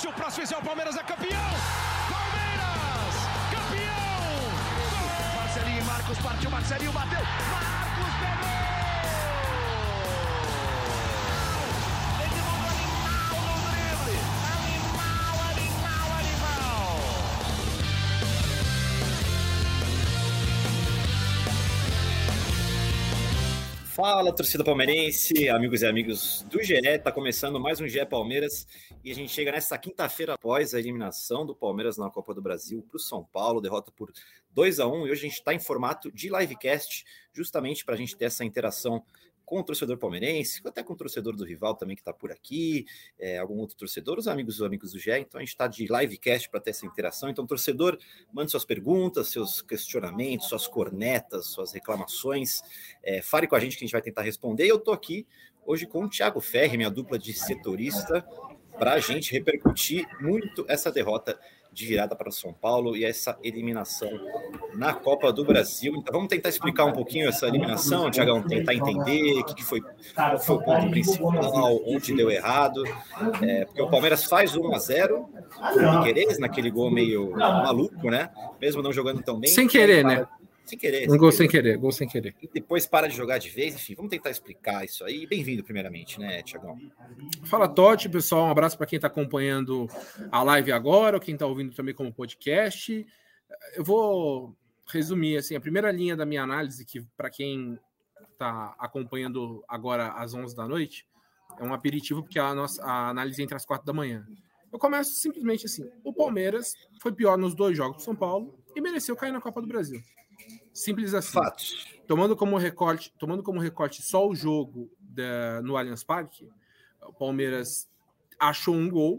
Se o próximo fizer o Palmeiras é campeão! Palmeiras! Campeão! Marcelinho e Marcos partiu, Marcelinho bateu! Marcos pegou! Fala, torcida palmeirense, amigos e amigos do GE. Tá começando mais um GE Palmeiras e a gente chega nesta quinta-feira após a eliminação do Palmeiras na Copa do Brasil para o São Paulo, derrota por 2 a 1 e hoje a gente está em formato de livecast, justamente para a gente ter essa interação com o torcedor palmeirense, até com o torcedor do rival também que está por aqui, é, algum outro torcedor, os amigos os amigos do GE. Então a gente está de livecast para ter essa interação. Então, torcedor, mande suas perguntas, seus questionamentos, suas cornetas, suas reclamações. É, fale com a gente que a gente vai tentar responder. E eu estou aqui hoje com o Thiago Ferri, minha dupla de setorista, para a gente repercutir muito essa derrota de virada para o São Paulo e essa eliminação na Copa do Brasil. Então vamos tentar explicar um pouquinho essa eliminação, Tiagão, tentar entender o que, foi, foi o ponto principal, onde deu errado. É, porque o Palmeiras faz 1 a 0 sem querer, naquele gol meio maluco, né? Mesmo não jogando tão bem. Sem querer, né? Sem querer. Um gol sem querer, gol sem querer. E depois para de jogar de vez, enfim, vamos tentar explicar isso aí. Bem-vindo, primeiramente, né, Tiagão? Fala, Totti, pessoal. Um abraço para quem está acompanhando a live agora, ou quem está ouvindo também como podcast. Eu vou resumir assim, a primeira linha da minha análise, que para quem está acompanhando agora às 11 da noite, é um aperitivo, porque a nossa a análise entra às 4 da manhã. Eu começo simplesmente assim: o Palmeiras foi pior nos dois jogos do São Paulo e mereceu cair na Copa do Brasil. Simples assim. Fatos. Tomando como recorte, tomando como recorte só o jogo da, no Allianz Parque, o Palmeiras achou um gol,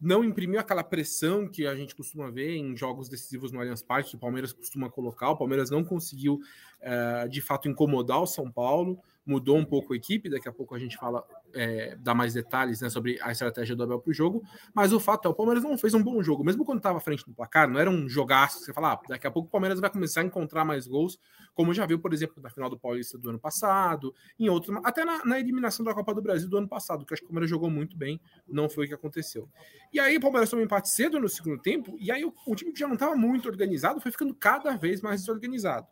não imprimiu aquela pressão que a gente costuma ver em jogos decisivos no Allianz Parque, que o Palmeiras costuma colocar. O Palmeiras não conseguiu, uh, de fato, incomodar o São Paulo, mudou um pouco a equipe. Daqui a pouco a gente fala, é, dá mais detalhes né, sobre a estratégia do Abel para o jogo. Mas o fato é, o Palmeiras não fez um bom jogo, mesmo quando estava à frente do placar, não era um jogaço você fala, ah, daqui a pouco o Palmeiras vai começar a encontrar mais gols, como já viu, por exemplo, na final do Paulista do ano passado, em outros, até na, na eliminação da Copa do Brasil do ano passado, que acho que o Palmeiras jogou muito bem, não foi o que aconteceu. E aí o Palmeiras tomou um empate cedo no segundo tempo, e aí o, o time que já não estava muito organizado foi ficando cada vez mais desorganizado.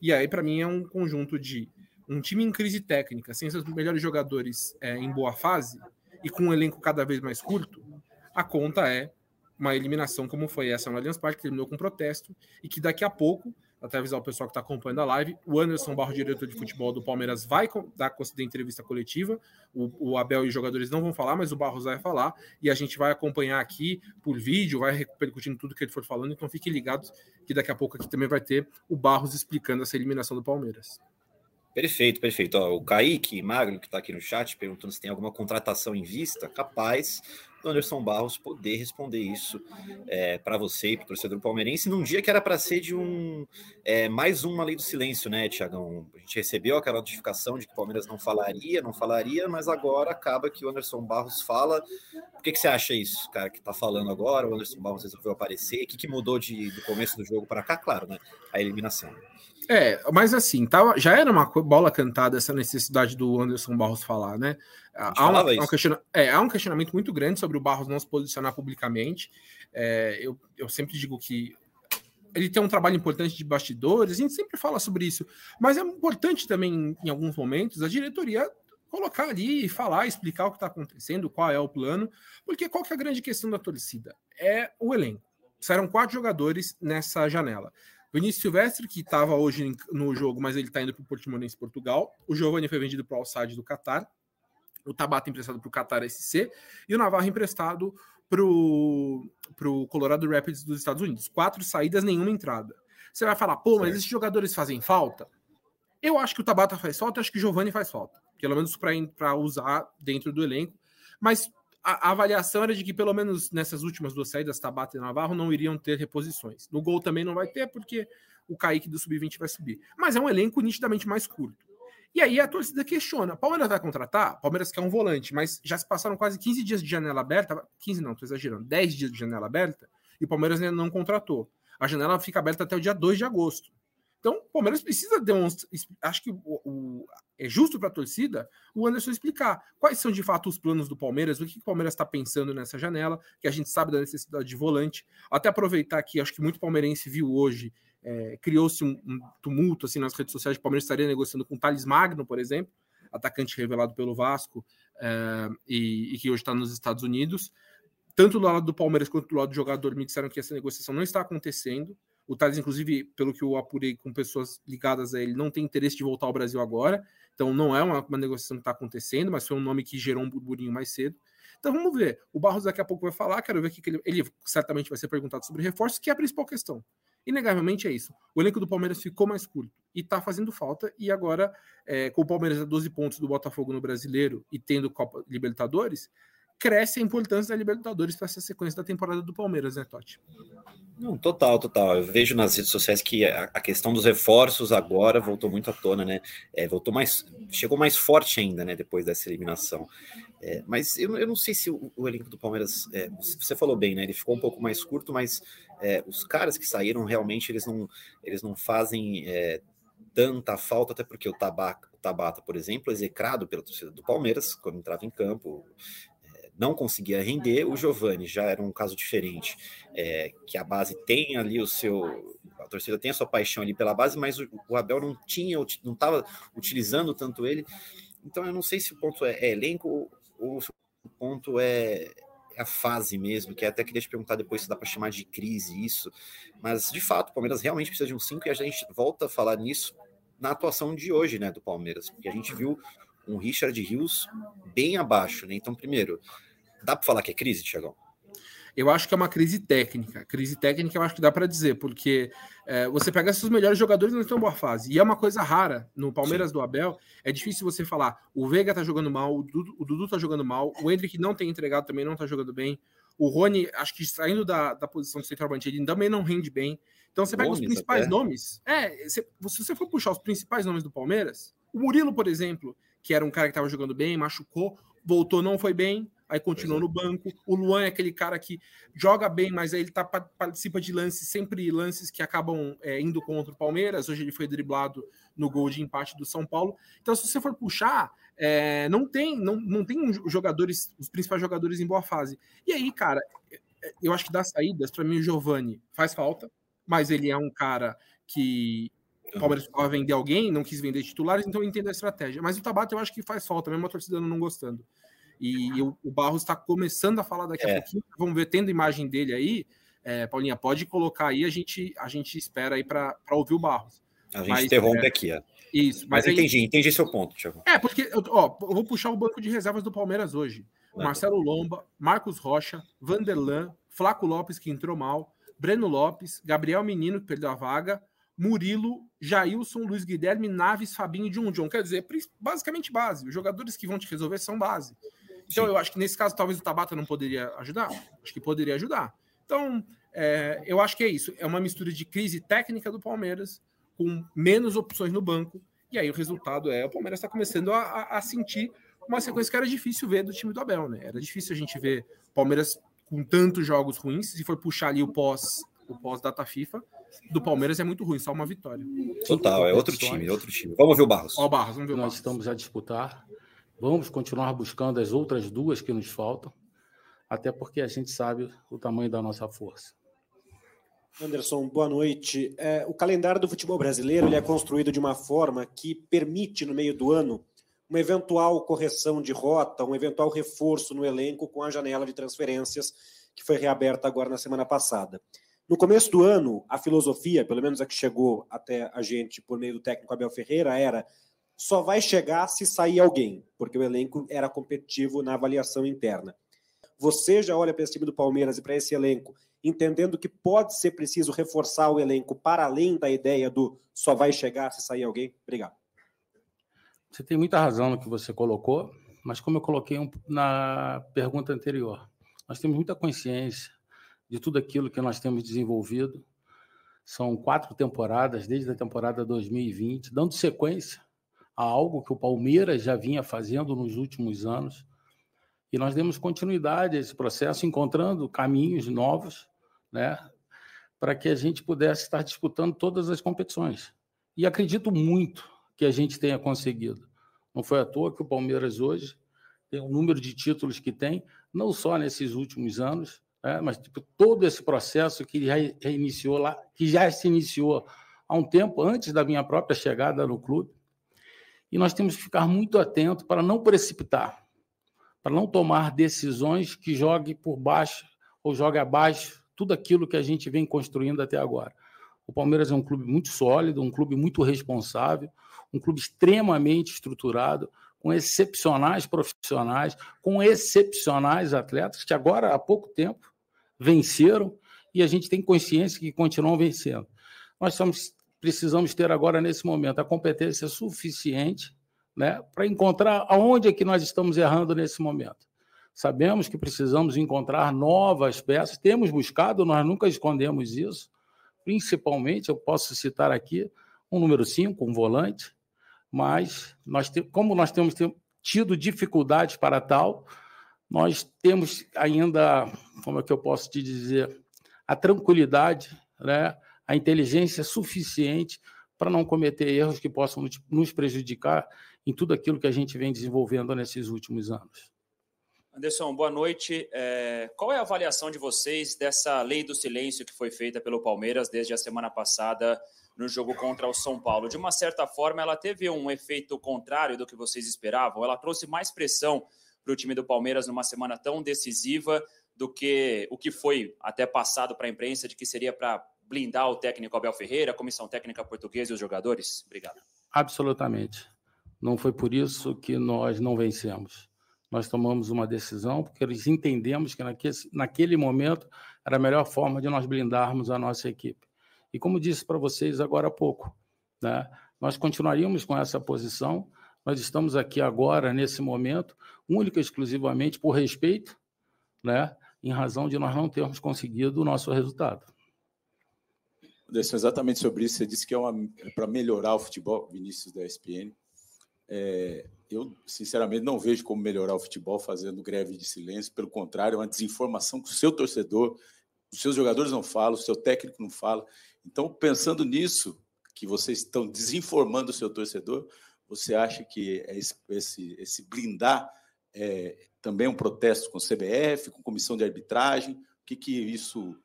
E aí, para mim, é um conjunto de um time em crise técnica, sem seus melhores jogadores é, em boa fase e com um elenco cada vez mais curto, a conta é uma eliminação como foi essa no Allianz Parque, que terminou com protesto e que daqui a pouco, até avisar o pessoal que está acompanhando a live, o Anderson Barro, diretor de futebol do Palmeiras, vai dar conceder entrevista coletiva. O, o, Abel e os jogadores não vão falar, mas o Barros vai falar e a gente vai acompanhar aqui por vídeo, vai repercutindo tudo que ele for falando. Então fiquem ligados que daqui a pouco aqui também vai ter o Barros explicando essa eliminação do Palmeiras. Perfeito, perfeito. Ó, o Kaique Magno, que está aqui no chat, perguntando se tem alguma contratação em vista, capaz do Anderson Barros poder responder isso é, para você e para o torcedor palmeirense num dia que era para ser de um é, mais uma lei do silêncio, né, Tiagão? A gente recebeu aquela notificação de que o Palmeiras não falaria, não falaria, mas agora acaba que o Anderson Barros fala. Por que, que você acha isso, cara, que está falando agora? O Anderson Barros resolveu aparecer. O que, que mudou de, do começo do jogo para cá? Claro, né? A eliminação. É, mas assim, tava, já era uma bola cantada essa necessidade do Anderson Barros falar, né? Há um, um, é, há um questionamento muito grande sobre o Barros não se posicionar publicamente. É, eu, eu sempre digo que ele tem um trabalho importante de bastidores, a gente sempre fala sobre isso, mas é importante também, em alguns momentos, a diretoria colocar ali e falar, explicar o que está acontecendo, qual é o plano, porque qual que é a grande questão da torcida? É o elenco. Saíram quatro jogadores nessa janela. Vinícius Silvestre, que estava hoje no jogo, mas ele está indo para o Portimonense Portugal. O Giovanni foi vendido para o Al-Sadd do Qatar. O Tabata emprestado para o Qatar SC. E o Navarro emprestado para o Colorado Rapids dos Estados Unidos. Quatro saídas, nenhuma entrada. Você vai falar, pô, mas certo. esses jogadores fazem falta? Eu acho que o Tabata faz falta, acho que o Giovanni faz falta. Pelo menos para usar dentro do elenco. Mas a, a, avaliação era de que, pelo menos nessas últimas duas saídas, Tabata e Navarro não iriam ter reposições. No gol também não vai ter, porque o Kaique do Sub-20 vai subir. Mas é um elenco nitidamente mais curto. E aí a torcida questiona: Palmeiras vai contratar? Palmeiras quer um volante, mas já se passaram quase 15 dias de janela aberta. 15 não, estou exagerando, 10 dias de janela aberta, e o Palmeiras ainda não contratou. A janela fica aberta até o dia 2 de agosto. Então, o Palmeiras precisa demonstrar. Acho que o, o é justo para a torcida o Anderson explicar quais são de fato os planos do Palmeiras, o que o Palmeiras está pensando nessa janela, que a gente sabe da necessidade de volante. Até aproveitar que acho que muito palmeirense viu hoje, é, criou-se um, um, tumulto assim nas redes sociais, o Palmeiras estaria negociando com o Thales Magno, por exemplo, atacante revelado pelo Vasco é, e, e que hoje está nos Estados Unidos. Tanto do lado do Palmeiras quanto do lado do jogador me disseram que essa negociação não está acontecendo. O Thales, inclusive, pelo que eu apurei com pessoas ligadas a ele, não tem interesse de voltar ao Brasil agora. Então não é uma, uma negociação que está acontecendo, mas foi um nome que gerou um burburinho mais cedo. Então vamos ver. O Barros daqui a pouco vai falar, quero ver que ele, ele certamente vai ser perguntado sobre reforços, que é a principal questão. Inegavelmente é isso. O elenco do Palmeiras ficou mais curto e está fazendo falta. E agora, é, com o Palmeiras a 12 pontos do Botafogo no Brasileiro e tendo Copa Libertadores, cresce a importância da Libertadores para essa sequência da temporada do Palmeiras, né, Totti? Não, total, total. Eu vejo nas redes sociais que a, questão dos reforços agora voltou muito à tona, né? É, voltou mais, chegou mais forte ainda, né? Depois dessa eliminação. É, mas eu, eu não sei se o, o elenco do Palmeiras, é, você falou bem, né? Ele ficou um pouco mais curto, mas é, os caras que saíram realmente eles não, eles não fazem é, tanta falta, até porque o Tabata, o Tabata, por exemplo, execrado pela torcida do Palmeiras quando entrava em campo, não conseguia render, o Giovani já era um caso diferente, é, que a base tem ali o seu. A torcida tem a sua paixão ali pela base, mas o, o Abel não tinha, não estava utilizando tanto ele. Então eu não sei se o ponto é, é elenco ou se o ponto é, é a fase mesmo, que até queria te perguntar depois se dá para chamar de crise isso, mas de fato o Palmeiras realmente precisa de um 5 e a gente volta a falar nisso na atuação de hoje, né, do Palmeiras, porque a gente viu um Richard Rios bem abaixo, né? Então, primeiro, dá para falar que é crise, Tiagão? Eu acho que é uma crise técnica. Crise técnica eu acho que dá para dizer, porque é, você pega esses melhores jogadores não estão em boa fase. E é uma coisa rara no Palmeiras Sim. do Abel. É difícil você falar, o Veiga tá jogando mal, o Dudu, o Dudu tá jogando mal, o Hendrick não tem entregado também, não tá jogando bem. O Rony, acho que saindo da, da posição de centroavante, ele também não rende bem. Então você pega os principais até. nomes. É, se, se você for puxar os principais nomes do Palmeiras, o Murilo, por exemplo, que era um cara que estava jogando bem, machucou, voltou, não foi bem, aí continuou é. no banco. O Luan é aquele cara que joga bem, mas aí ele tá, participa de lances, sempre lances que acabam é, indo contra o Palmeiras. Hoje ele foi driblado no gol de empate do São Paulo. Então, se você for puxar, é, não tem não, não tem jogadores, os principais jogadores em boa fase. E aí, cara, é, eu acho que das saídas, para mim, o Giovani faz falta, mas ele é um cara que o Palmeiras precisava vender alguém, não quis vender titulares, então eu entendo a estratégia. Mas o Tabata eu acho que faz falta, mesmo a torcida não gostando. E, e o, o, Barros está começando a falar daqui é. a pouquinho. Vamos ver, tendo imagem dele aí. É, Paulinha, pode colocar aí, a gente, a gente espera aí para ouvir o Barros. A gente mas, interrompe é, aqui, ó. Isso, mas, mas aí, entendi, entendi seu ponto, Thiago. É, porque ó, eu vou puxar o banco de reservas do Palmeiras hoje. Marcelo Lomba, Marcos Rocha, Vanderlan, Flaco Lopes, que entrou mal, Breno Lopes, Gabriel Menino, que perdeu a vaga, Murilo, Jailson, Luiz Guilherme, Naves, Fabinho e John John. Quer dizer, basicamente base. Os jogadores que vão te resolver são base. Então, Sim. eu acho que nesse caso, talvez o Tabata não poderia ajudar. Acho que poderia ajudar. Então, é, eu acho que é isso. É uma mistura de crise técnica do Palmeiras com menos opções no banco. E aí o resultado é o Palmeiras está começando a, a, a, sentir uma sequência que era difícil ver do time do Abel, né? Era difícil a gente ver Palmeiras com tantos jogos ruins. Se for puxar ali o pós o pós data FIFA, do Palmeiras é muito ruim, só uma vitória. Total, é outro time, outro time. Vamos ver o Barros. Ó, o Barros, vamos ver o Nós Barros. estamos a disputar. Vamos continuar buscando as outras duas que nos faltam, até porque a gente sabe o tamanho da nossa força. Anderson, boa noite. É, o calendário do futebol brasileiro ele é construído de uma forma que permite, no meio do ano, uma eventual correção de rota, um eventual reforço no elenco com a janela de transferências que foi reaberta agora na semana passada. No começo do ano, a filosofia, pelo menos a que chegou até a gente por meio do técnico Abel Ferreira, era só vai chegar se sair alguém, porque o elenco era competitivo na avaliação interna. Você já olha para esse time do Palmeiras e para esse elenco, entendendo que pode ser preciso reforçar o elenco para além da ideia do só vai chegar se sair alguém? Obrigado. Você tem muita razão no que você colocou, mas como eu coloquei na pergunta anterior, nós temos muita consciência de tudo aquilo que nós temos desenvolvido. São quatro temporadas, desde a temporada 2020, dando sequência a algo que o Palmeiras já vinha fazendo nos últimos anos. E nós demos continuidade a esse processo, encontrando caminhos novos, né, para que a gente pudesse estar disputando todas as competições. E acredito muito que a gente tenha conseguido. Não foi à toa que o Palmeiras hoje tem o número de títulos que tem, não só nesses últimos anos, né, mas tipo, todo esse processo que já iniciou lá, que já se iniciou há um tempo antes da minha própria chegada no clube. E nós temos que ficar muito atento para não precipitar, para não tomar decisões que joguem por baixo ou jogue abaixo tudo aquilo que a gente vem construindo até agora. O Palmeiras é um clube muito sólido, um clube muito responsável, um clube extremamente estruturado, com excepcionais profissionais, com excepcionais atletas que agora há pouco tempo venceram e a gente tem consciência que continuam vencendo. Nós precisamos ter agora, nesse momento, a competência suficiente né, para encontrar aonde é que nós estamos errando nesse momento. Sabemos que precisamos encontrar novas peças, temos buscado, nós nunca escondemos isso. Principalmente, eu posso citar aqui um número 5, um volante, mas nós como nós temos tido dificuldades para tal, nós temos ainda, como é que eu posso te dizer, a tranquilidade, né, a inteligência suficiente para não cometer erros que possam nos prejudicar em tudo aquilo que a gente vem desenvolvendo nesses últimos anos. Anderson, boa noite. É, qual é a avaliação de vocês dessa lei do silêncio que foi feita pelo Palmeiras desde a semana passada no jogo contra o São Paulo? De uma certa forma, ela teve um efeito contrário do que vocês esperavam? Ela trouxe mais pressão para o time do Palmeiras numa semana tão decisiva do que o que foi até passado para a imprensa de que seria para blindar o técnico Abel Ferreira, a comissão técnica portuguesa e os jogadores? Obrigado. Absolutamente. Não foi por isso que nós não vencemos nós tomamos uma decisão, porque eles entendemos que naquele, naquele momento era a melhor forma de nós blindarmos a nossa equipe. E como disse para vocês agora há pouco, né, nós continuaríamos com essa posição, nós estamos aqui agora, nesse momento, única e exclusivamente por respeito, né, em razão de nós não termos conseguido o nosso resultado. Anderson, exatamente sobre isso, você disse que é, é para melhorar o futebol, Vinícius da ESPN. É, eu, sinceramente, não vejo como melhorar o futebol fazendo greve de silêncio. Pelo contrário, é uma desinformação que o seu torcedor, os seus jogadores não falam, o seu técnico não fala. Então, pensando nisso, que vocês estão desinformando o seu torcedor, você acha que é esse, esse, esse blindar é também um protesto com o CBF, com comissão de arbitragem? O que, que isso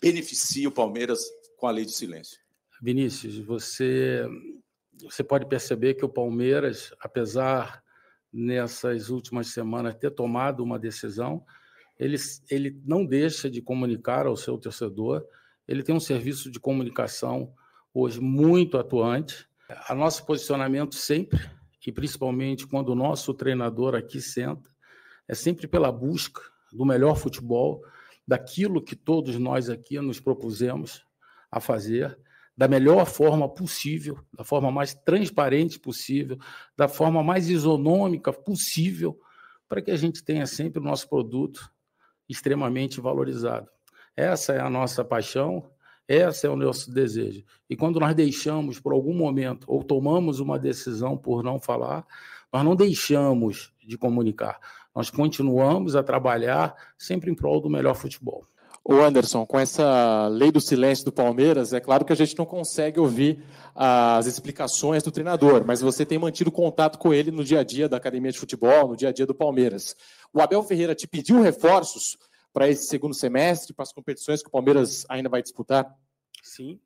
beneficia o Palmeiras com a lei de silêncio? Vinícius, você você pode perceber que o Palmeiras, apesar nessas últimas semanas ter tomado uma decisão, ele, ele não deixa de comunicar ao seu torcedor. Ele tem um serviço de comunicação hoje muito atuante. A nosso posicionamento sempre, e principalmente quando o nosso treinador aqui senta, é sempre pela busca do melhor futebol, daquilo que todos nós aqui nos propusemos a fazer da melhor forma possível, da forma mais transparente possível, da forma mais isonômica possível, para que a gente tenha sempre o nosso produto extremamente valorizado. Essa é a nossa paixão, esse é o nosso desejo. E quando nós deixamos por algum momento ou tomamos uma decisão por não falar, nós não deixamos de comunicar. Nós continuamos a trabalhar sempre em prol do melhor futebol. O Anderson, com essa lei do silêncio do Palmeiras, é claro que a gente não consegue ouvir as explicações do treinador, mas você tem mantido contato com ele no dia a dia da academia de futebol, no dia a dia do Palmeiras. O Abel Ferreira te pediu reforços para esse segundo semestre, para as competições que o Palmeiras ainda vai disputar? Sim,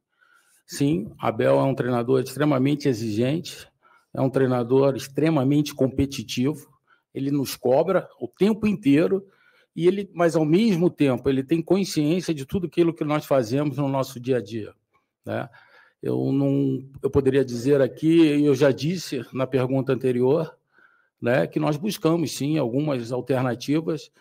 sim. Abel é um treinador extremamente exigente, é um treinador extremamente competitivo. Ele nos cobra o tempo inteiro e ele, mas ao mesmo tempo, ele tem consciência de tudo aquilo que nós fazemos no nosso dia a dia, né? Eu não, eu poderia dizer aqui, eu já disse na pergunta anterior, né, que nós buscamos sim algumas alternativas,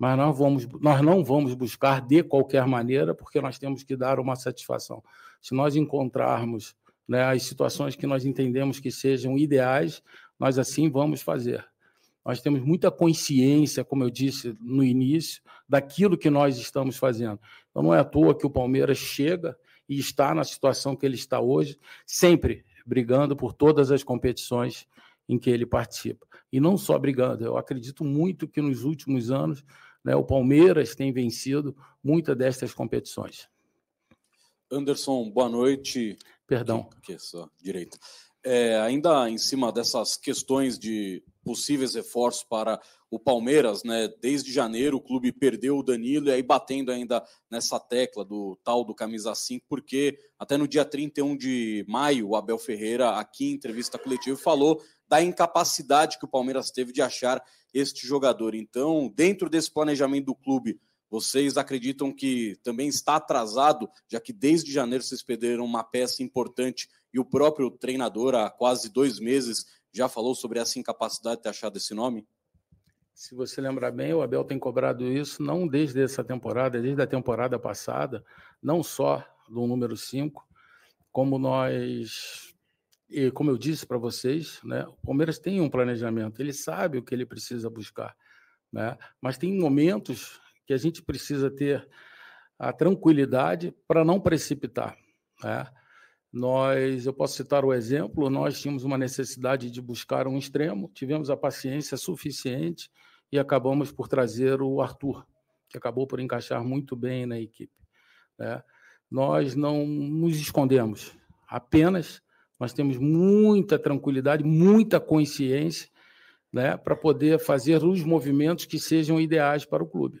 mas nós vamos, nós não vamos buscar de qualquer maneira, porque nós temos que dar uma satisfação. Se nós encontrarmos né, as situações que nós entendemos que sejam ideais, nós assim vamos fazer. Nós temos muita consciência, como eu disse no início, daquilo que nós estamos fazendo. Então, não é à toa que o Palmeiras chega e está na situação que ele está hoje, sempre brigando por todas as competições em que ele participa. E não só brigando, eu acredito muito que nos últimos anos né, o Palmeiras tem vencido muitas destas competições. Anderson, boa noite. Perdão. Que, que é só direito. É, ainda em cima dessas questões de possíveis reforços para o Palmeiras, né? Desde janeiro o clube perdeu o Danilo e aí batendo ainda nessa tecla do tal do camisa 5, porque até no dia 31 de maio o Abel Ferreira, aqui em entrevista coletiva, falou da incapacidade que o Palmeiras teve de achar este jogador. Então, dentro desse planejamento do clube, vocês acreditam que também está atrasado, já que desde janeiro vocês perderam uma peça importante e o próprio treinador, há quase dois meses, já falou sobre essa incapacidade de ter achado esse nome? Se você lembrar bem, o Abel tem cobrado isso não desde essa temporada, desde a temporada passada, não só do número 5, como nós, e como eu disse para vocês, né, o Palmeiras tem um planejamento, ele sabe o que ele precisa buscar, né, mas tem momentos que a gente precisa ter a tranquilidade para não precipitar. Né? Nós, eu posso citar o exemplo, nós tínhamos uma necessidade de buscar um extremo, tivemos a paciência suficiente e acabamos por trazer o Arthur, que acabou por encaixar muito bem na equipe. Né? Nós não nos escondemos, apenas nós temos muita tranquilidade, muita consciência né, para poder fazer os movimentos que sejam ideais para o clube.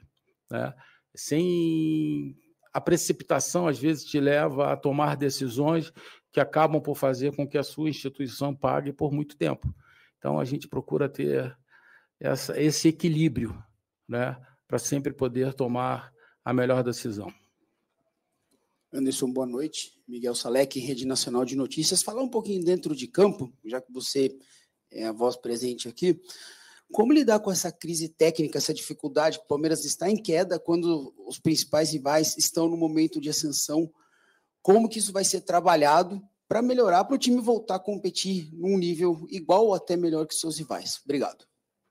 Né? Sem a precipitação, às vezes, te leva a tomar decisões que acabam por fazer com que a sua instituição pague por muito tempo. Então, a gente procura ter essa, esse equilíbrio né, para sempre poder tomar a melhor decisão. Anderson, boa noite. Miguel Salek, Rede Nacional de Notícias. Falar um pouquinho dentro de campo, já que você é a voz presente aqui. Como lidar com essa crise técnica, essa dificuldade? O Palmeiras está em queda quando os principais rivais estão no momento de ascensão. Como que isso vai ser trabalhado para melhorar, para o time voltar a competir num nível igual ou até melhor que seus rivais? Obrigado.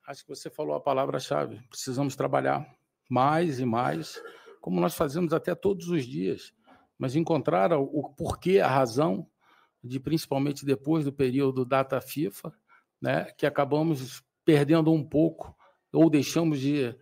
Acho que você falou a palavra-chave. Precisamos trabalhar mais e mais, como nós fazemos até todos os dias, mas encontrar o porquê, a razão de principalmente depois do período data FIFA, né, que acabamos perdendo um pouco ou deixamos de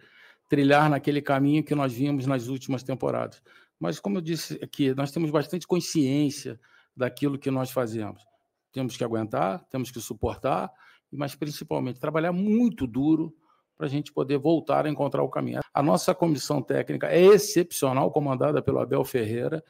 trilhar naquele caminho que nós vimos nas últimas temporadas. Mas, como eu disse aqui, nós temos bastante consciência daquilo que nós fazemos. Temos que aguentar, temos que suportar, mas principalmente trabalhar muito duro para a gente poder voltar a encontrar o caminho. A nossa comissão técnica é excepcional, comandada pelo Abel Ferreira,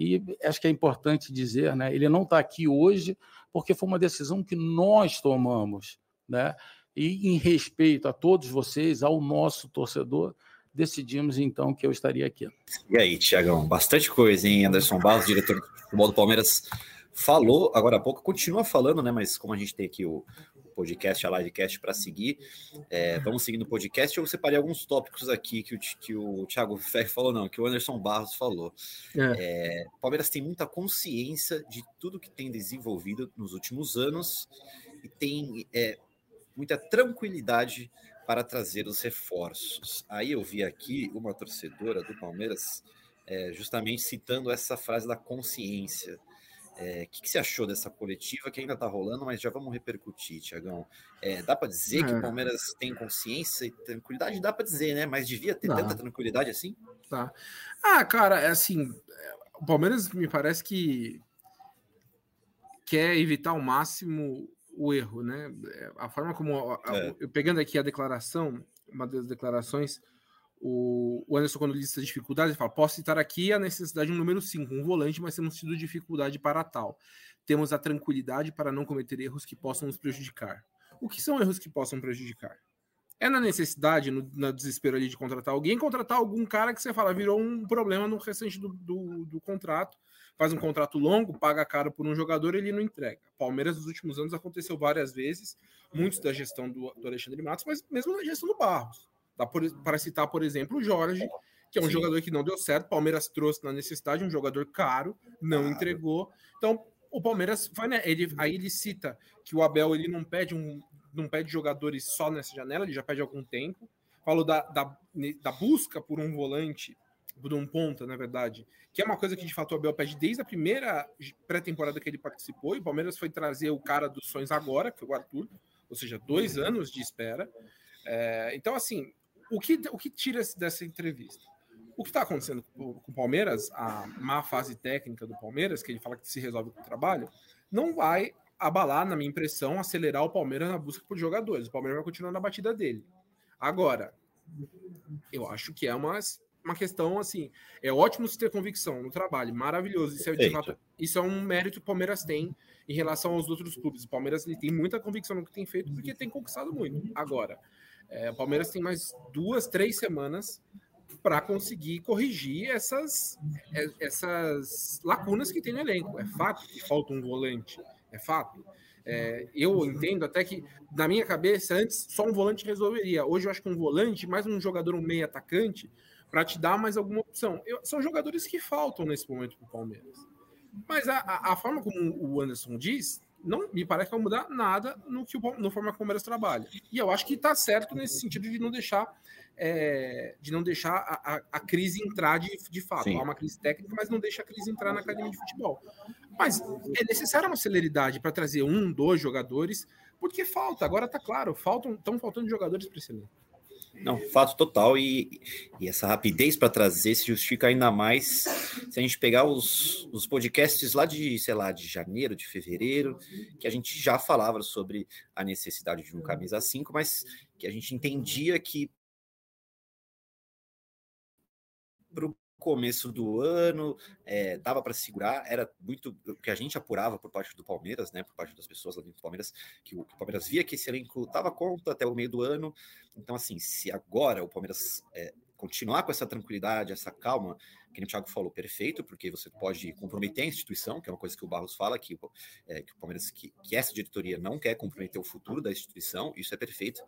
e acho que é importante dizer, né? Ele não está aqui hoje porque foi uma decisão que nós tomamos, né? E em respeito a todos vocês, ao nosso torcedor, decidimos então que eu estaria aqui. E aí, Tiagão, bastante coisa, hein? Anderson Barros, diretor de futebol do Palmeiras, falou agora há pouco, continua falando, né? Mas como a gente tem aqui o, podcast, a livecast para seguir, é, vamos seguindo o podcast. Eu separei alguns tópicos aqui que o, que o Thiago Ferri falou, não, que o Anderson Barros falou. É. É, Palmeiras tem muita consciência de tudo que tem desenvolvido nos últimos anos e tem é, muita tranquilidade para trazer os reforços. Aí eu vi aqui uma torcedora do Palmeiras é, justamente citando essa frase da consciência. O é, que, que, você achou dessa coletiva que ainda está rolando, mas já vamos repercutir, Tiagão? É, dá para dizer é. que o Palmeiras tem consciência e tranquilidade? Dá para dizer, né? Mas devia ter tanta tranquilidade assim? Tá. Ah, cara, é assim, o Palmeiras me parece que quer evitar ao máximo o erro, né? A forma como. A, é. Eu pegando aqui a declaração, uma das declarações, o, Anderson, quando lista dificuldades, ele fala: posso citar aqui a necessidade de número 5, um volante, mas temos tido dificuldade para tal. Temos a tranquilidade para não cometer erros que possam nos prejudicar. O que são erros que possam prejudicar? É na necessidade, no, no desespero ali de contratar alguém, contratar algum cara que você fala virou um problema no restante do, do, do contrato faz um contrato longo, paga caro por um jogador, ele não entrega. Palmeiras nos últimos anos aconteceu várias vezes, muitos da gestão do, do Alexandre Matos, mas mesmo na gestão do Barros. Por, para citar, por exemplo, o Jorge, que é um Sim. jogador que não deu certo. Palmeiras trouxe na necessidade um jogador caro, não claro. entregou. Então, o Palmeiras vai, né? Ele, aí ele cita que o Abel ele não pede um, não pede jogadores só nessa janela, ele já pede algum tempo. Falou da, da, da busca por um volante por um ponta, na verdade, que é uma coisa que de fato o Abel pede desde a primeira pré-temporada que ele participou, e o Palmeiras foi trazer o cara dos sonhos agora, que foi o Arthur, ou seja, dois anos de espera. É, então, assim, o que, o que tira dessa entrevista? O que está acontecendo com o Palmeiras, a má fase técnica do Palmeiras, que ele fala que se resolve com o trabalho, não vai abalar, na minha impressão, acelerar o Palmeiras na busca por jogadores. O Palmeiras vai continuar na batida dele. Agora, eu acho que é uma, uma questão assim. É ótimo se ter convicção no trabalho, maravilhoso. Isso é, fato, isso é um mérito que o Palmeiras tem em relação aos outros clubes. O Palmeiras ele tem muita convicção no que tem feito, porque tem conquistado muito. Agora, é, o Palmeiras tem mais duas, três semanas para conseguir corrigir essas, é, essas lacunas que tem no elenco. É fato que falta um volante, é fato. É, eu entendo até que, na minha cabeça, antes só um volante resolveria. Hoje eu acho que um volante, mais um jogador, um meio atacante, para te dar mais alguma opção. Eu, são jogadores que faltam nesse momento para o Palmeiras. Mas a, a, a, forma como o Anderson diz, não me parece que vai mudar nada no que o, no forma como o Palmeiras trabalha. E eu acho que está certo nesse sentido de não deixar é, de não deixar a, a, a, crise entrar de, de fato. Sim. Há uma crise técnica, mas não deixa a crise entrar na academia de futebol. Mas é necessária uma celeridade para trazer um, dois jogadores, porque falta, agora está claro, faltam, estão faltando jogadores para esse elenco. Não, fato total. E, e essa rapidez para trazer se justifica ainda mais se a gente pegar os, os podcasts lá de, sei lá, de janeiro, de fevereiro, que a gente já falava sobre a necessidade de um camisa 5, mas que a gente entendia que para o começo do ano, é, dava para segurar, era muito o que a gente apurava por parte do Palmeiras, né, por parte das pessoas lá dentro do Palmeiras, que o, que o Palmeiras via que esse elenco estava conta até o meio do ano. Então, assim, se agora o Palmeiras é, continuar com essa tranquilidade, essa calma, que o Thiago falou, perfeito, porque você pode comprometer a instituição, que é uma coisa que o Barros fala, que, é, que o Palmeiras, que, que essa diretoria não quer comprometer o futuro da instituição, isso é perfeito.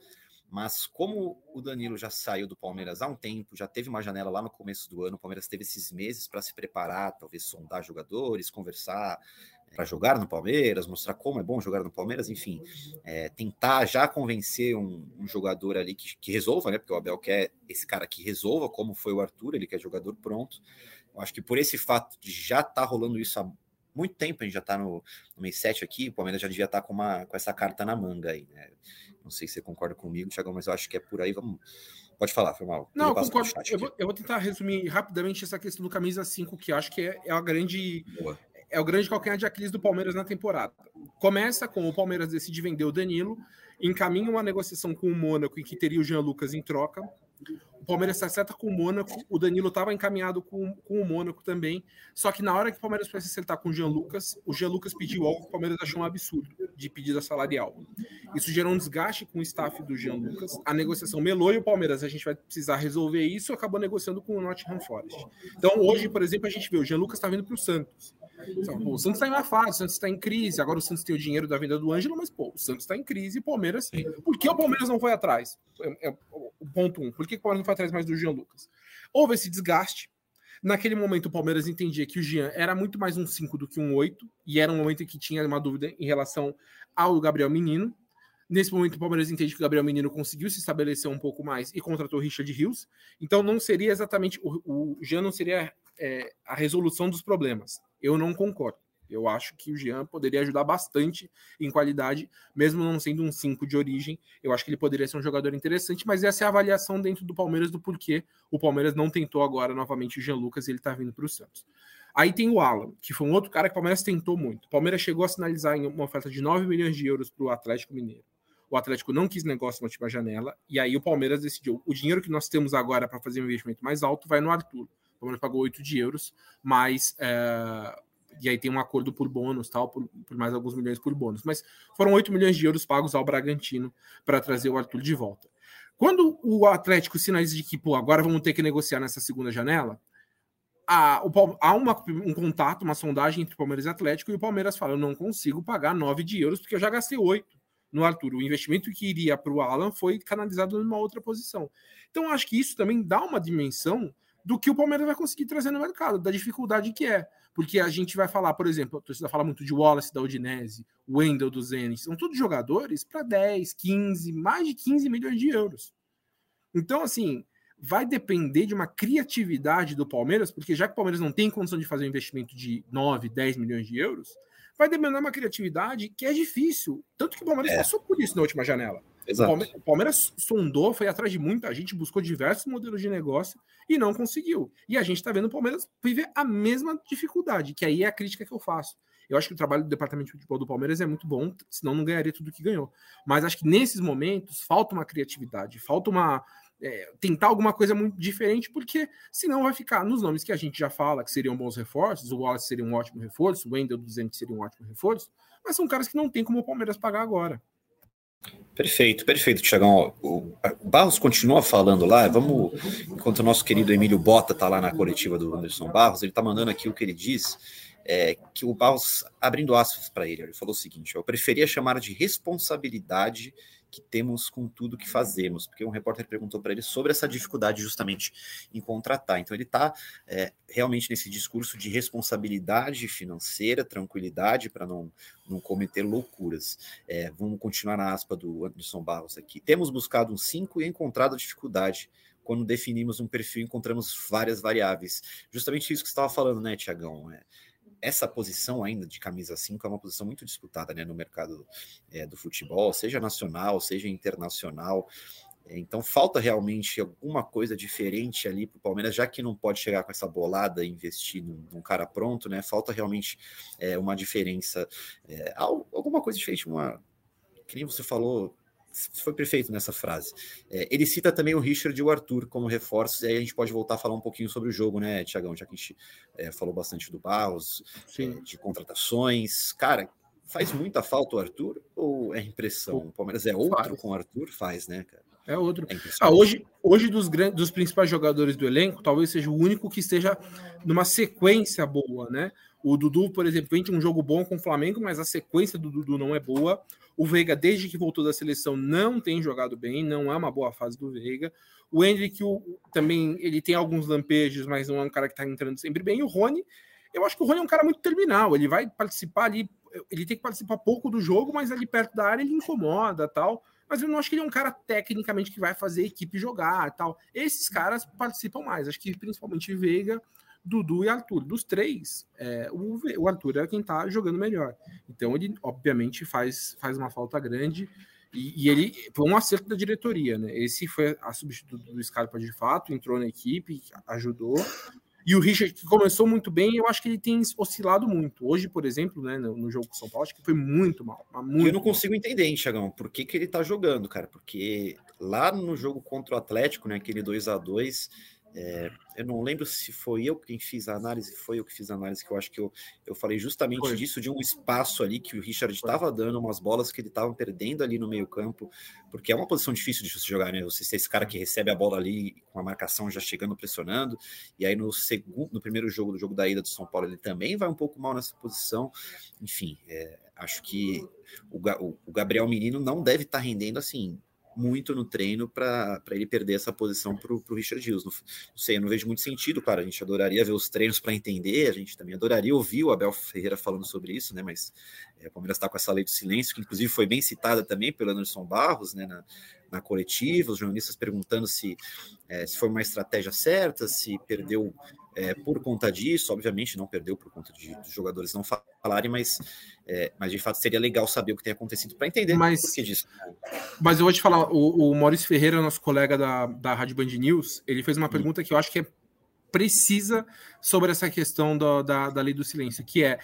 Mas como o Danilo já saiu do Palmeiras há um tempo, já teve uma janela lá no começo do ano, o Palmeiras teve esses meses para se preparar, talvez sondar jogadores, conversar é, para jogar no Palmeiras, mostrar como é bom jogar no Palmeiras, enfim, é, tentar já convencer um, um jogador ali que, que, resolva, né? Porque o Abel quer esse cara que resolva, como foi o Arthur, ele quer jogador pronto. Eu acho que por esse fato de já estar tá rolando isso há muito tempo, a gente já está no, no mês 7 aqui, o Palmeiras já devia estar tá com, uma, com essa carta na manga aí, né? Não sei se você concorda comigo, Thiago, mas eu acho que é por aí. Vamos. Pode falar, foi mal. Não, eu concordo. Eu vou, eu vou, tentar resumir rapidamente essa questão do camisa 5, que acho que é, é a grande. Boa. É o grande calcanhar de Aquiles do Palmeiras na temporada. Começa com o Palmeiras decide vender o Danilo, encaminha uma negociação com o Mônaco em que teria o Jean Lucas em troca. O Palmeiras se acerta com o Mônaco, o Danilo estava encaminhado com, com o Mônaco também. Só que na hora que o Palmeiras foi se acertar com o Jean Lucas, o Jean Lucas pediu algo que o Palmeiras achou um absurdo de pedida salarial. Isso gerou um desgaste com o staff do Jean Lucas. A negociação melou e o Palmeiras, a gente vai precisar resolver isso, acabou negociando com o Nottingham Forest. Então, hoje, por exemplo, a gente vê o Jean Lucas está vindo para o Santos. Então, pô, o Santos está em uma fase, o Santos está em crise. Agora o Santos tem o dinheiro da venda do Ângelo, mas pô, o Santos está em crise e o Palmeiras. Por que o Palmeiras não foi atrás? É, é, o ponto um. Por que o Palmeiras não foi atrás mais do Jean Lucas? Houve esse desgaste. Naquele momento, o Palmeiras entendia que o Jean era muito mais um 5 do que um 8, e era um momento em que tinha uma dúvida em relação ao Gabriel Menino. Nesse momento, o Palmeiras entende que o Gabriel Menino conseguiu se estabelecer um pouco mais e contratou o Richard Rios. Então, não seria exatamente. O, o Jean não seria é, a resolução dos problemas. Eu não concordo. Eu acho que o Jean poderia ajudar bastante em qualidade, mesmo não sendo um 5 de origem. Eu acho que ele poderia ser um jogador interessante, mas essa é a avaliação dentro do Palmeiras do porquê o Palmeiras não tentou agora novamente o Jean Lucas e ele tá vindo para o Santos. Aí tem o Alan, que foi um outro cara que o Palmeiras tentou muito. O Palmeiras chegou a sinalizar em uma oferta de 9 milhões de euros para o Atlético Mineiro. O Atlético não quis negócio na última janela, e aí o Palmeiras decidiu: o dinheiro que nós temos agora para fazer um investimento mais alto vai no Arthur. Palmeiras pagou 8 de euros, mas é, e aí tem um acordo por bônus, tal, por, por, mais alguns milhões por bônus. Mas foram 8 milhões de euros pagos ao Bragantino para trazer o Arthur de volta. Quando o Atlético sinaliza de que, pô, agora vamos ter que negociar nessa segunda janela, há, há uma, um contato, uma sondagem entre Palmeiras e Atlético, e o Palmeiras fala: eu não consigo pagar 9 de euros, porque eu já gastei 8 no Arthur. O investimento que iria para o Alan foi canalizado numa outra posição. Então, acho que isso também dá uma dimensão do que o Palmeiras vai conseguir trazer no mercado, da dificuldade que é. Porque a gente vai falar, por exemplo, a torcida fala muito de Wallace da Udinese, Wendel do Zenit, são todos jogadores para 10, 15, mais de 15 milhões de euros. Então, assim, vai depender de uma criatividade do Palmeiras, porque já que o Palmeiras não tem condição de fazer um investimento de 9, 10 milhões de euros, vai demandar uma criatividade que é difícil. Tanto que o Palmeiras É. passou por isso na última janela. O Palmeiras sondou, foi atrás de muita gente, buscou diversos modelos de negócio e não conseguiu. E a gente está vendo o Palmeiras viver a mesma dificuldade, que aí é a crítica que eu faço. Eu acho que o trabalho do departamento de futebol do Palmeiras é muito bom, senão não ganharia tudo que ganhou. Mas acho que nesses momentos falta uma criatividade, falta uma. é, tentar alguma coisa muito diferente, porque senão vai ficar nos nomes que a gente já fala que seriam bons reforços. O Wallace seria um ótimo reforço, o Wendel 200 seria um ótimo reforço, mas são caras que não tem como o Palmeiras pagar agora. Perfeito, perfeito, Tiagão. O, Barros continua falando lá. Vamos, enquanto o nosso querido Emílio Bota tá lá na coletiva do Anderson Barros, ele tá mandando aqui o que ele diz. É, que o Barros, abrindo aspas para ele, ele falou o seguinte: eu preferia chamar de responsabilidade que temos com tudo que fazemos, porque um repórter perguntou para ele sobre essa dificuldade justamente em contratar. Então ele está é, realmente nesse discurso de responsabilidade financeira, tranquilidade para não, não cometer loucuras. É, vamos continuar na aspa do Anderson Barros aqui. Temos buscado um 5 e encontrado dificuldade. Quando definimos um perfil, encontramos várias variáveis. Justamente isso que você estava falando, né, Tiagão? É, essa posição ainda de camisa 5 é uma posição muito disputada né, no mercado é, do futebol, seja nacional, seja internacional. Então falta realmente alguma coisa diferente ali para o Palmeiras, já que não pode chegar com essa bolada e investir num, num cara pronto, né? Falta realmente é, uma diferença, é, alguma coisa diferente, uma que nem você falou, foi perfeito nessa frase. É, ele cita também o Richard e o Arthur como reforços, e aí a gente pode voltar a falar um pouquinho sobre o jogo, né, Tiagão? Já que a gente é, falou bastante do Barros, é, de contratações. Cara, faz muita falta o Arthur ou é impressão? O Palmeiras é outro faz. com o Arthur? Faz, né, cara? É outro. É ah, hoje, hoje dos, grandes, dos principais jogadores do elenco, talvez seja o único que esteja numa sequência boa, né? O Dudu, por exemplo, vem de um jogo bom com o Flamengo, mas a sequência do Dudu não é boa. O Veiga, desde que voltou da seleção, não tem jogado bem, não é uma boa fase do Veiga. O Hendrick o, também ele tem alguns lampejos, mas não é um cara que está entrando sempre bem. E o Rony, eu acho que o Rony é um cara muito terminal. Ele vai participar ali, ele tem que participar pouco do jogo, mas ali perto da área ele incomoda tal. Mas eu não acho que ele é um cara tecnicamente que vai fazer a equipe jogar tal. Esses caras participam mais. Acho que principalmente Veiga Dudu e Arthur. Dos três, é, o, o, Arthur é quem está jogando melhor. Então ele, obviamente, faz, faz uma falta grande. E, e, ele foi um acerto da diretoria, né? Esse foi a substituto do Scarpa de fato, entrou na equipe, ajudou. E o Richard, que começou muito bem, eu acho que ele tem oscilado muito. Hoje, por exemplo, né, no, no jogo com São Paulo, acho que foi muito mal. Muito eu não consigo entender, hein, Chagão, por que, que ele tá jogando, cara? Porque lá no jogo contra o Atlético, né, aquele 2 a 2 é, eu não lembro se foi eu quem fiz a análise, foi eu que fiz a análise, que eu acho que eu, eu falei justamente foi. disso, de um espaço ali que o Richard estava dando, umas bolas que ele estava perdendo ali no meio campo, porque é uma posição difícil de você jogar, né? Você ser esse cara que recebe a bola ali com a marcação já chegando, pressionando, e aí no segundo, no primeiro jogo, do jogo da ida do São Paulo, ele também vai um pouco mal nessa posição, enfim, é, acho que o, o Gabriel Menino não deve estar tá rendendo assim muito no treino para ele perder essa posição para o Richard Hughes. Não, não, sei, eu não vejo muito sentido, cara. A gente adoraria ver os treinos para entender, a gente também adoraria ouvir o Abel Ferreira falando sobre isso, né? Mas é, o Palmeiras está com essa lei do silêncio, que inclusive foi bem citada também pelo Anderson Barros, né? Na, na coletiva, os jornalistas perguntando se, é, se foi uma estratégia certa, se perdeu é, por conta disso, obviamente não perdeu por conta de, dos jogadores não falarem, mas, é, mas de fato seria legal saber o que tem acontecido para entender mas, por que disso. Mas eu vou te falar, o, o Maurício Ferreira, nosso colega da, da Rádio Band News, ele fez uma pergunta que eu acho que é precisa sobre essa questão do, da, da lei do silêncio, que é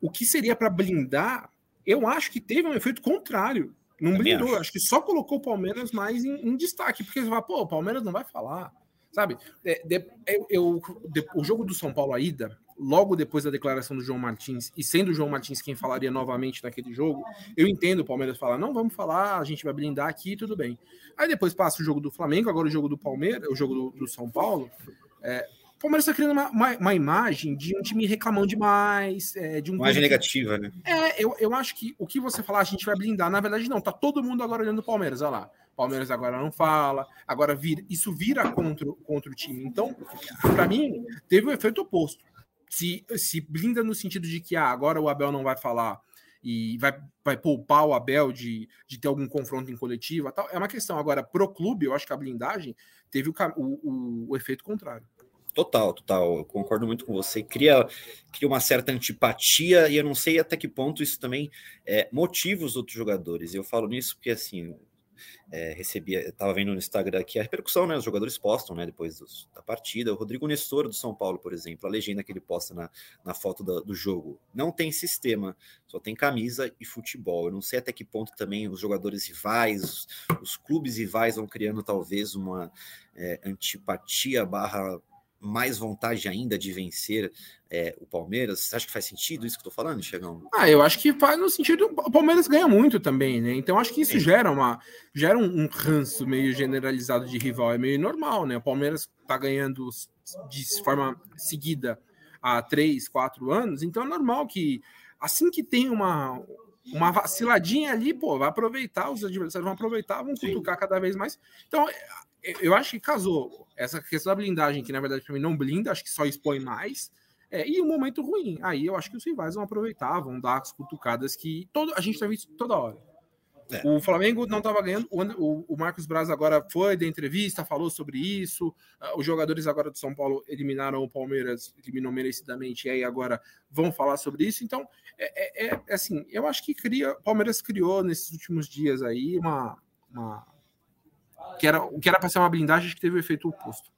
o que seria para blindar? Eu acho que teve um efeito contrário. Não blindou, acho. acho. que só colocou o Palmeiras mais em, em destaque, porque você fala, pô, o Palmeiras não vai falar. Sabe, é, de, eu, eu de, o jogo do São Paulo, a ida, logo depois da declaração do João Martins, e sendo o João Martins quem falaria novamente naquele jogo, eu entendo o Palmeiras falar, não vamos falar, a gente vai blindar aqui, tudo bem. Aí depois passa o jogo do Flamengo, agora o jogo do Palmeiras, o jogo do, do São Paulo. É, Palmeiras está criando uma, uma, uma, imagem de um time reclamando demais, é, de um imagem negativa, né? É, eu, eu acho que o que você falar, a gente vai blindar, na verdade, não, tá todo mundo agora olhando o Palmeiras, olha lá. Palmeiras agora não fala, agora vira, isso vira contra, contra o time. Então, para mim, teve o um efeito oposto. Se, se blinda no sentido de que ah, agora o Abel não vai falar e vai, vai poupar o Abel de, de ter algum confronto em coletiva, tal, é uma questão. Agora, pro clube, eu acho que a blindagem teve o, o, o, o efeito contrário. Total, total. Eu concordo muito com você. Cria, cria uma certa antipatia e eu não sei até que ponto isso também é, motiva os outros jogadores. Eu falo nisso porque, assim, é, recebi, estava vendo no Instagram aqui a repercussão, né? Os jogadores postam, né? Depois dos, da partida. O Rodrigo Nestor do São Paulo, por exemplo, a legenda que ele posta na, na foto do, do jogo. Não tem sistema, só tem camisa e futebol. Eu não sei até que ponto também os jogadores rivais, os, os clubes rivais vão criando talvez uma é, antipatia barra mais vontade ainda de vencer é, o Palmeiras? Você acha que faz sentido isso que eu tô falando, Chegão? Ah, eu acho que faz no sentido. O Palmeiras ganha muito também, né? Então acho que isso gera uma gera um, um, ranço meio generalizado de rival. É meio normal, né? O Palmeiras tá ganhando de forma seguida há três, quatro anos, então é normal que assim que tem uma. Uma vaciladinha ali, pô, vai aproveitar, os adversários vão aproveitar, vão cutucar cada vez mais. Então, eu acho que casou essa questão da blindagem, que na verdade para mim não blinda, acho que só expõe mais. É, e um momento ruim. Aí eu acho que os rivais vão aproveitar, vão dar as cutucadas que todo, a gente tá visto toda hora. É. O Flamengo não estava ganhando. O, o, Marcos Braz agora foi da entrevista, falou sobre isso. Ah, os jogadores agora do São Paulo eliminaram o Palmeiras, eliminou merecidamente, e aí agora vão falar sobre isso. Então, é, é, é assim, eu acho que cria, o Palmeiras criou nesses últimos dias aí uma, uma que era o que era para ser uma blindagem, que teve o efeito oposto.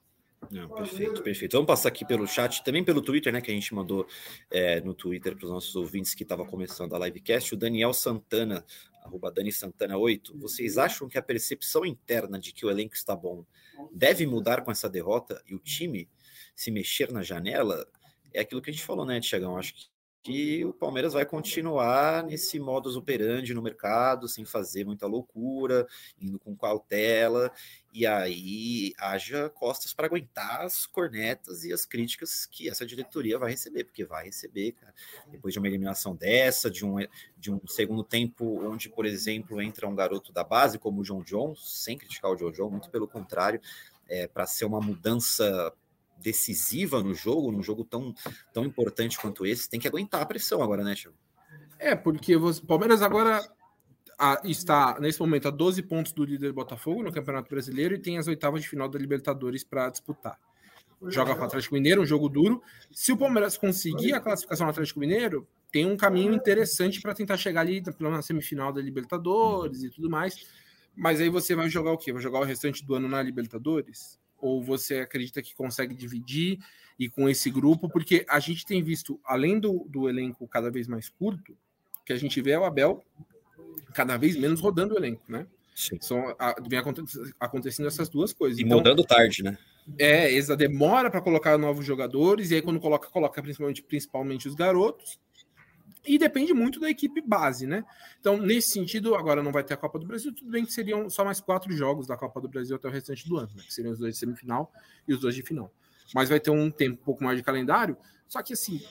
Não, perfeito, perfeito. Vamos passar aqui pelo chat, também pelo Twitter, né? Que a gente mandou é, no Twitter para os nossos ouvintes que estava começando a livecast. O Daniel Santana, arroba Dani Santana 8. Vocês acham que a percepção interna de que o elenco está bom deve mudar com essa derrota e o time se mexer na janela? É aquilo que a gente falou, né, Tiagão? Acho que que o Palmeiras vai continuar nesse modus operandi no mercado, sem fazer muita loucura, indo com cautela, e aí haja costas para aguentar as cornetas e as críticas que essa diretoria vai receber, porque vai receber, cara. Depois de uma eliminação dessa, de um, de um segundo tempo onde, por exemplo, entra um garoto da base como o John John, sem criticar o John John, muito pelo contrário, é, para ser uma mudança decisiva no jogo, num jogo tão, tão importante quanto esse, tem que aguentar a pressão agora, né, Thiago? É, porque o Palmeiras agora a, está, nesse momento, a 12 pontos do líder Botafogo no Campeonato Brasileiro e tem as oitavas de final da Libertadores para disputar. Joga com o Atlético Mineiro, um jogo duro. Se o Palmeiras conseguir a classificação no Atlético Mineiro, tem um caminho interessante para tentar chegar ali na semifinal da Libertadores e tudo mais. Mas aí você vai jogar o quê? Vai jogar o restante do ano na Libertadores? Ou você acredita que consegue dividir e com esse grupo? Porque a gente tem visto, além do, do elenco cada vez mais curto, que a gente vê é o Abel cada vez menos rodando o elenco, né? Sim. São, a, vem acontecendo essas duas coisas. E então, mudando tarde, né? É, essa demora para colocar novos jogadores, e aí quando coloca, coloca principalmente, principalmente os garotos. E depende muito da equipe base, né? Então, nesse sentido, agora não vai ter a Copa do Brasil, tudo bem que seriam só mais quatro jogos da Copa do Brasil até o restante do ano, né? Que seriam os dois de semifinal e os dois de final. Mas vai ter um tempo um pouco mais de calendário. Só que, assim,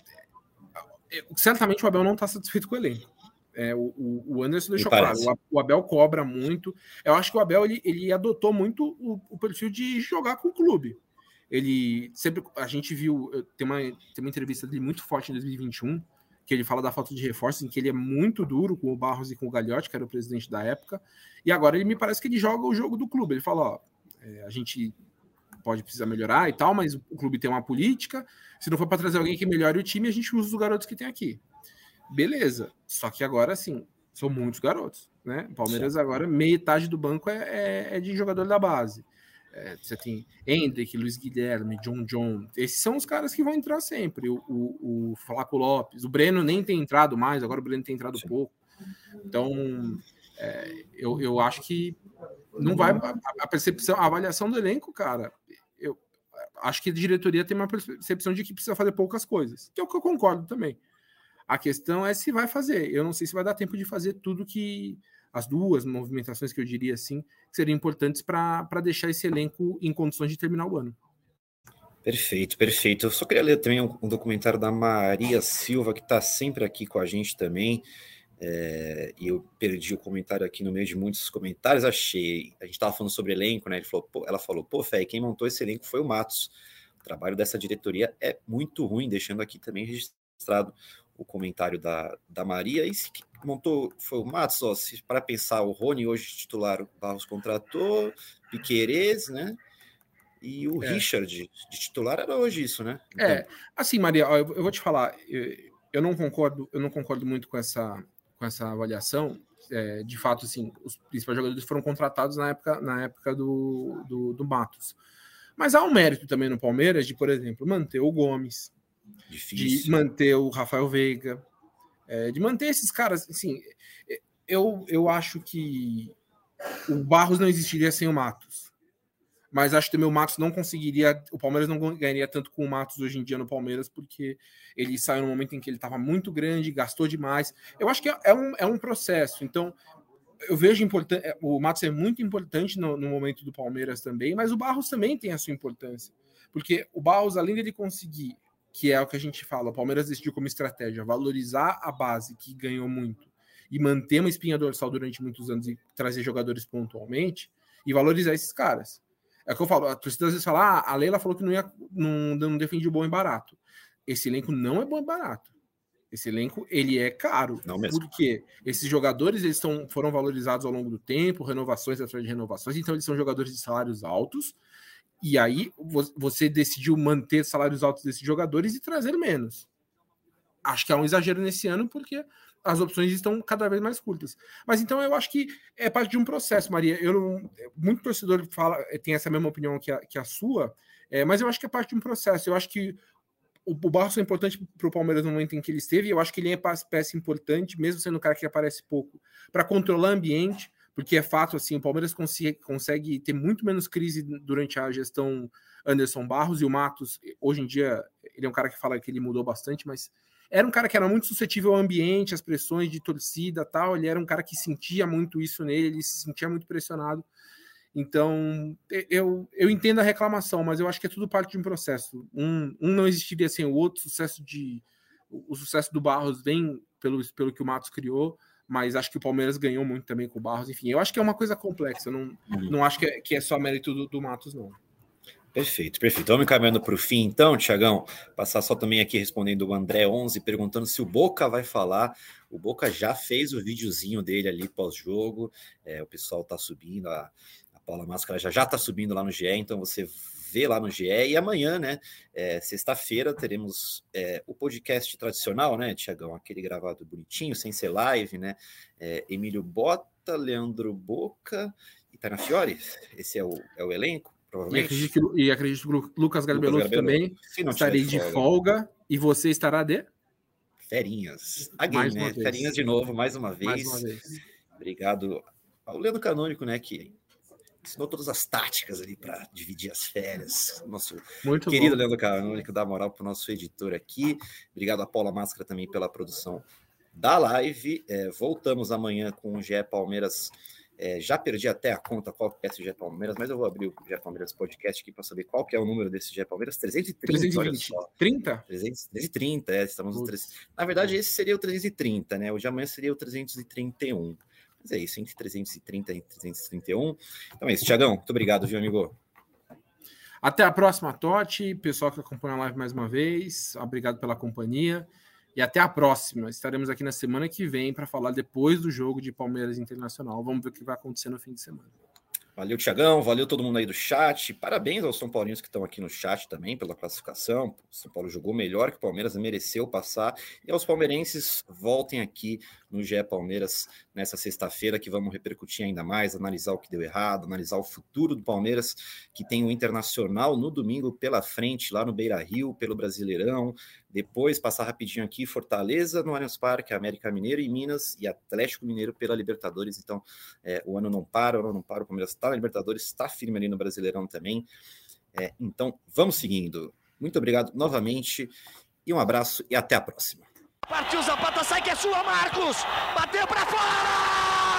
é, é, certamente o Abel não está satisfeito com o elenco. É, o, o Anderson deixou claro, o Abel cobra muito. Eu acho que o Abel ele, ele adotou muito o, o perfil de jogar com o clube. Ele sempre, a gente viu, tem uma, tem uma entrevista dele muito forte em 2021, que ele fala da falta de reforço, em que ele é muito duro com o Barros e com o Gagliotti, que era o presidente da época, e agora ele me parece que ele joga o jogo do clube. Ele fala: ó, é, a gente pode precisar melhorar e tal, mas o clube tem uma política. Se não for para trazer alguém que melhore o time, a gente usa os garotos que tem aqui. Beleza. Só que agora, sim, são muitos garotos. Né? Palmeiras agora, metade do banco é, é, é de jogador da base. É, você tem Hendrick, Luiz Guilherme, John John. Esses são os caras que vão entrar sempre. O, o, o Flaco Lopes. O Breno nem tem entrado mais, agora o Breno tem entrado Sim. pouco. Então, é, eu, eu acho que não vai. A, a, percepção, a avaliação do elenco, cara, eu acho que a diretoria tem uma percepção de que precisa fazer poucas coisas, que é o que eu concordo também. A questão é se vai fazer. Eu não sei se vai dar tempo de fazer tudo que as duas movimentações que eu diria assim, seriam importantes para deixar esse elenco em condições de terminar o ano. Perfeito, perfeito. Eu só queria ler também um, um documentário da Maria Silva, que está sempre aqui com a gente também. É, e eu perdi o comentário aqui no meio de muitos comentários. Achei. A gente estava falando sobre elenco, né? Falou, pô, ela falou: pô, Fé, quem montou esse elenco foi o Matos. O trabalho dessa diretoria é muito ruim, deixando aqui também registrado o comentário da, da Maria. E se montou foi o Matos, ó, para pensar, o Rony hoje titular, o Barros contratou, Piquerez, né? E o É. Richard, de titular, era hoje isso, né? É, assim, Maria, ó, eu, eu vou te falar, eu, eu não concordo, eu não concordo muito com essa, com essa avaliação. É, de fato, assim, os principais jogadores foram contratados na época, na época do, do, do Matos. Mas há um mérito também no Palmeiras de, por exemplo, manter o Gomes, de Difícil. manter o Rafael Veiga, é, de manter esses caras. Assim, eu, eu acho que o Barros não existiria sem o Matos. Mas acho que também o Matos não conseguiria. O Palmeiras não ganharia tanto com o Matos hoje em dia no Palmeiras, porque ele saiu no momento em que ele estava muito grande, gastou demais. Eu acho que é, é um, é um processo. Então, eu vejo importante. O Matos é muito importante no, no momento do Palmeiras também, mas o Barros também tem a sua importância. Porque o Barros, além de conseguir, que é o que a gente fala, o Palmeiras decidiu como estratégia valorizar a base que ganhou muito e manter uma espinha dorsal durante muitos anos e trazer jogadores pontualmente e valorizar esses caras. É o que eu falo, a torcida às vezes fala, ah, a Leila falou que não ia não, não defendia bom e barato. Esse elenco não é bom e barato. Esse elenco, ele é caro. Não mesmo. Porque esses jogadores, eles são, foram valorizados ao longo do tempo, renovações atrás de renovações, então eles são jogadores de salários altos, e aí você decidiu manter salários altos desses jogadores e trazer menos. Acho que há um exagero nesse ano, porque as opções estão cada vez mais curtas. Mas então eu acho que é parte de um processo, Maria. Eu não, muito torcedor fala, tem essa mesma opinião que a, que a sua, é, mas eu acho que é parte de um processo. Eu acho que o, o Barros é importante para o Palmeiras no momento em que ele esteve, e eu acho que ele é peça importante, mesmo sendo um cara que aparece pouco, para controlar o ambiente, porque é fato assim, o Palmeiras consegue, consegue ter muito menos crise durante a gestão Anderson Barros e o Matos, hoje em dia, ele é um cara que fala que ele mudou bastante, mas era um cara que era muito suscetível ao ambiente, às pressões de torcida tal. Ele era um cara que sentia muito isso nele, ele se sentia muito pressionado. Então, eu, eu entendo a reclamação, mas eu acho que é tudo parte de um processo. Um, um não existiria sem o outro. Sucesso, de, o sucesso do Barros vem pelo, pelo que o Matos criou, mas acho que o Palmeiras ganhou muito também com o Barros. Enfim, eu acho que é uma coisa complexa. Eu não, não acho que é, que é só mérito do, do Matos, não. Perfeito, perfeito. Vamos encaminhando para o fim, então, Tiagão. Passar só também aqui respondendo o André 11, perguntando se o Boca vai falar. O Boca já fez o videozinho dele ali pós-jogo. É, o pessoal está subindo, a Paula Máscara já já está subindo lá no GE, então você vê lá no GE. E amanhã, né, é, sexta-feira, teremos é, o podcast tradicional, né, Tiagão? Aquele gravado bonitinho, sem ser live, né? É, Emílio Bota, Leandro Boca e Tana Fiore. Esse é o, é o elenco. E acredito, que, e acredito que o Lucas Garbelotto também estarei de folga. folga. E você estará de? Ferinhas. Again, né? Ferinhas de novo, mais uma vez. Mais uma vez. Obrigado ao Leandro Canônico, né? Que ensinou todas as táticas ali para dividir as férias. Nosso Muito querido bom. Leandro Canônico dá moral para o nosso editor aqui. Obrigado a Paula Máscara também pela produção da live. É, voltamos amanhã com o GE Palmeiras. É, já perdi até a conta qual é esse GE Palmeiras, mas eu vou abrir o GE Palmeiras Podcast aqui para saber qual que é o número desse GE Palmeiras. 330, 320. 30? 330, é, estamos no 300. Na verdade, esse seria o 330, né? O de amanhã seria o 331. Mas é isso, entre 330 e 331. Então é isso, Tiagão, muito obrigado, viu, amigo? Até a próxima, Totti. Pessoal que acompanha a live mais uma vez, obrigado pela companhia. E até a próxima. Estaremos aqui na semana que vem para falar depois do jogo de Palmeiras Internacional. Vamos ver o que vai acontecer no fim de semana. Valeu, Tiagão. Valeu todo mundo aí do chat. Parabéns aos São Paulinos que estão aqui no chat também pela classificação. O São Paulo jogou melhor que o Palmeiras, mereceu passar. E aos palmeirenses, voltem aqui no GE Palmeiras nessa sexta-feira, que vamos repercutir ainda mais, analisar o que deu errado, analisar o futuro do Palmeiras, que tem o Internacional no domingo pela frente, lá no Beira Rio, pelo Brasileirão. Depois, passar rapidinho aqui, Fortaleza no Allianz Parque, América Mineiro e Minas e Atlético Mineiro pela Libertadores. Então, é, o ano não para, o ano não para, o Palmeiras está na Libertadores, está firme ali no Brasileirão também. É, então, vamos seguindo. Muito obrigado novamente e um abraço e até a próxima. Partiu Zapata, sai que é sua, Marcos! Bateu para fora!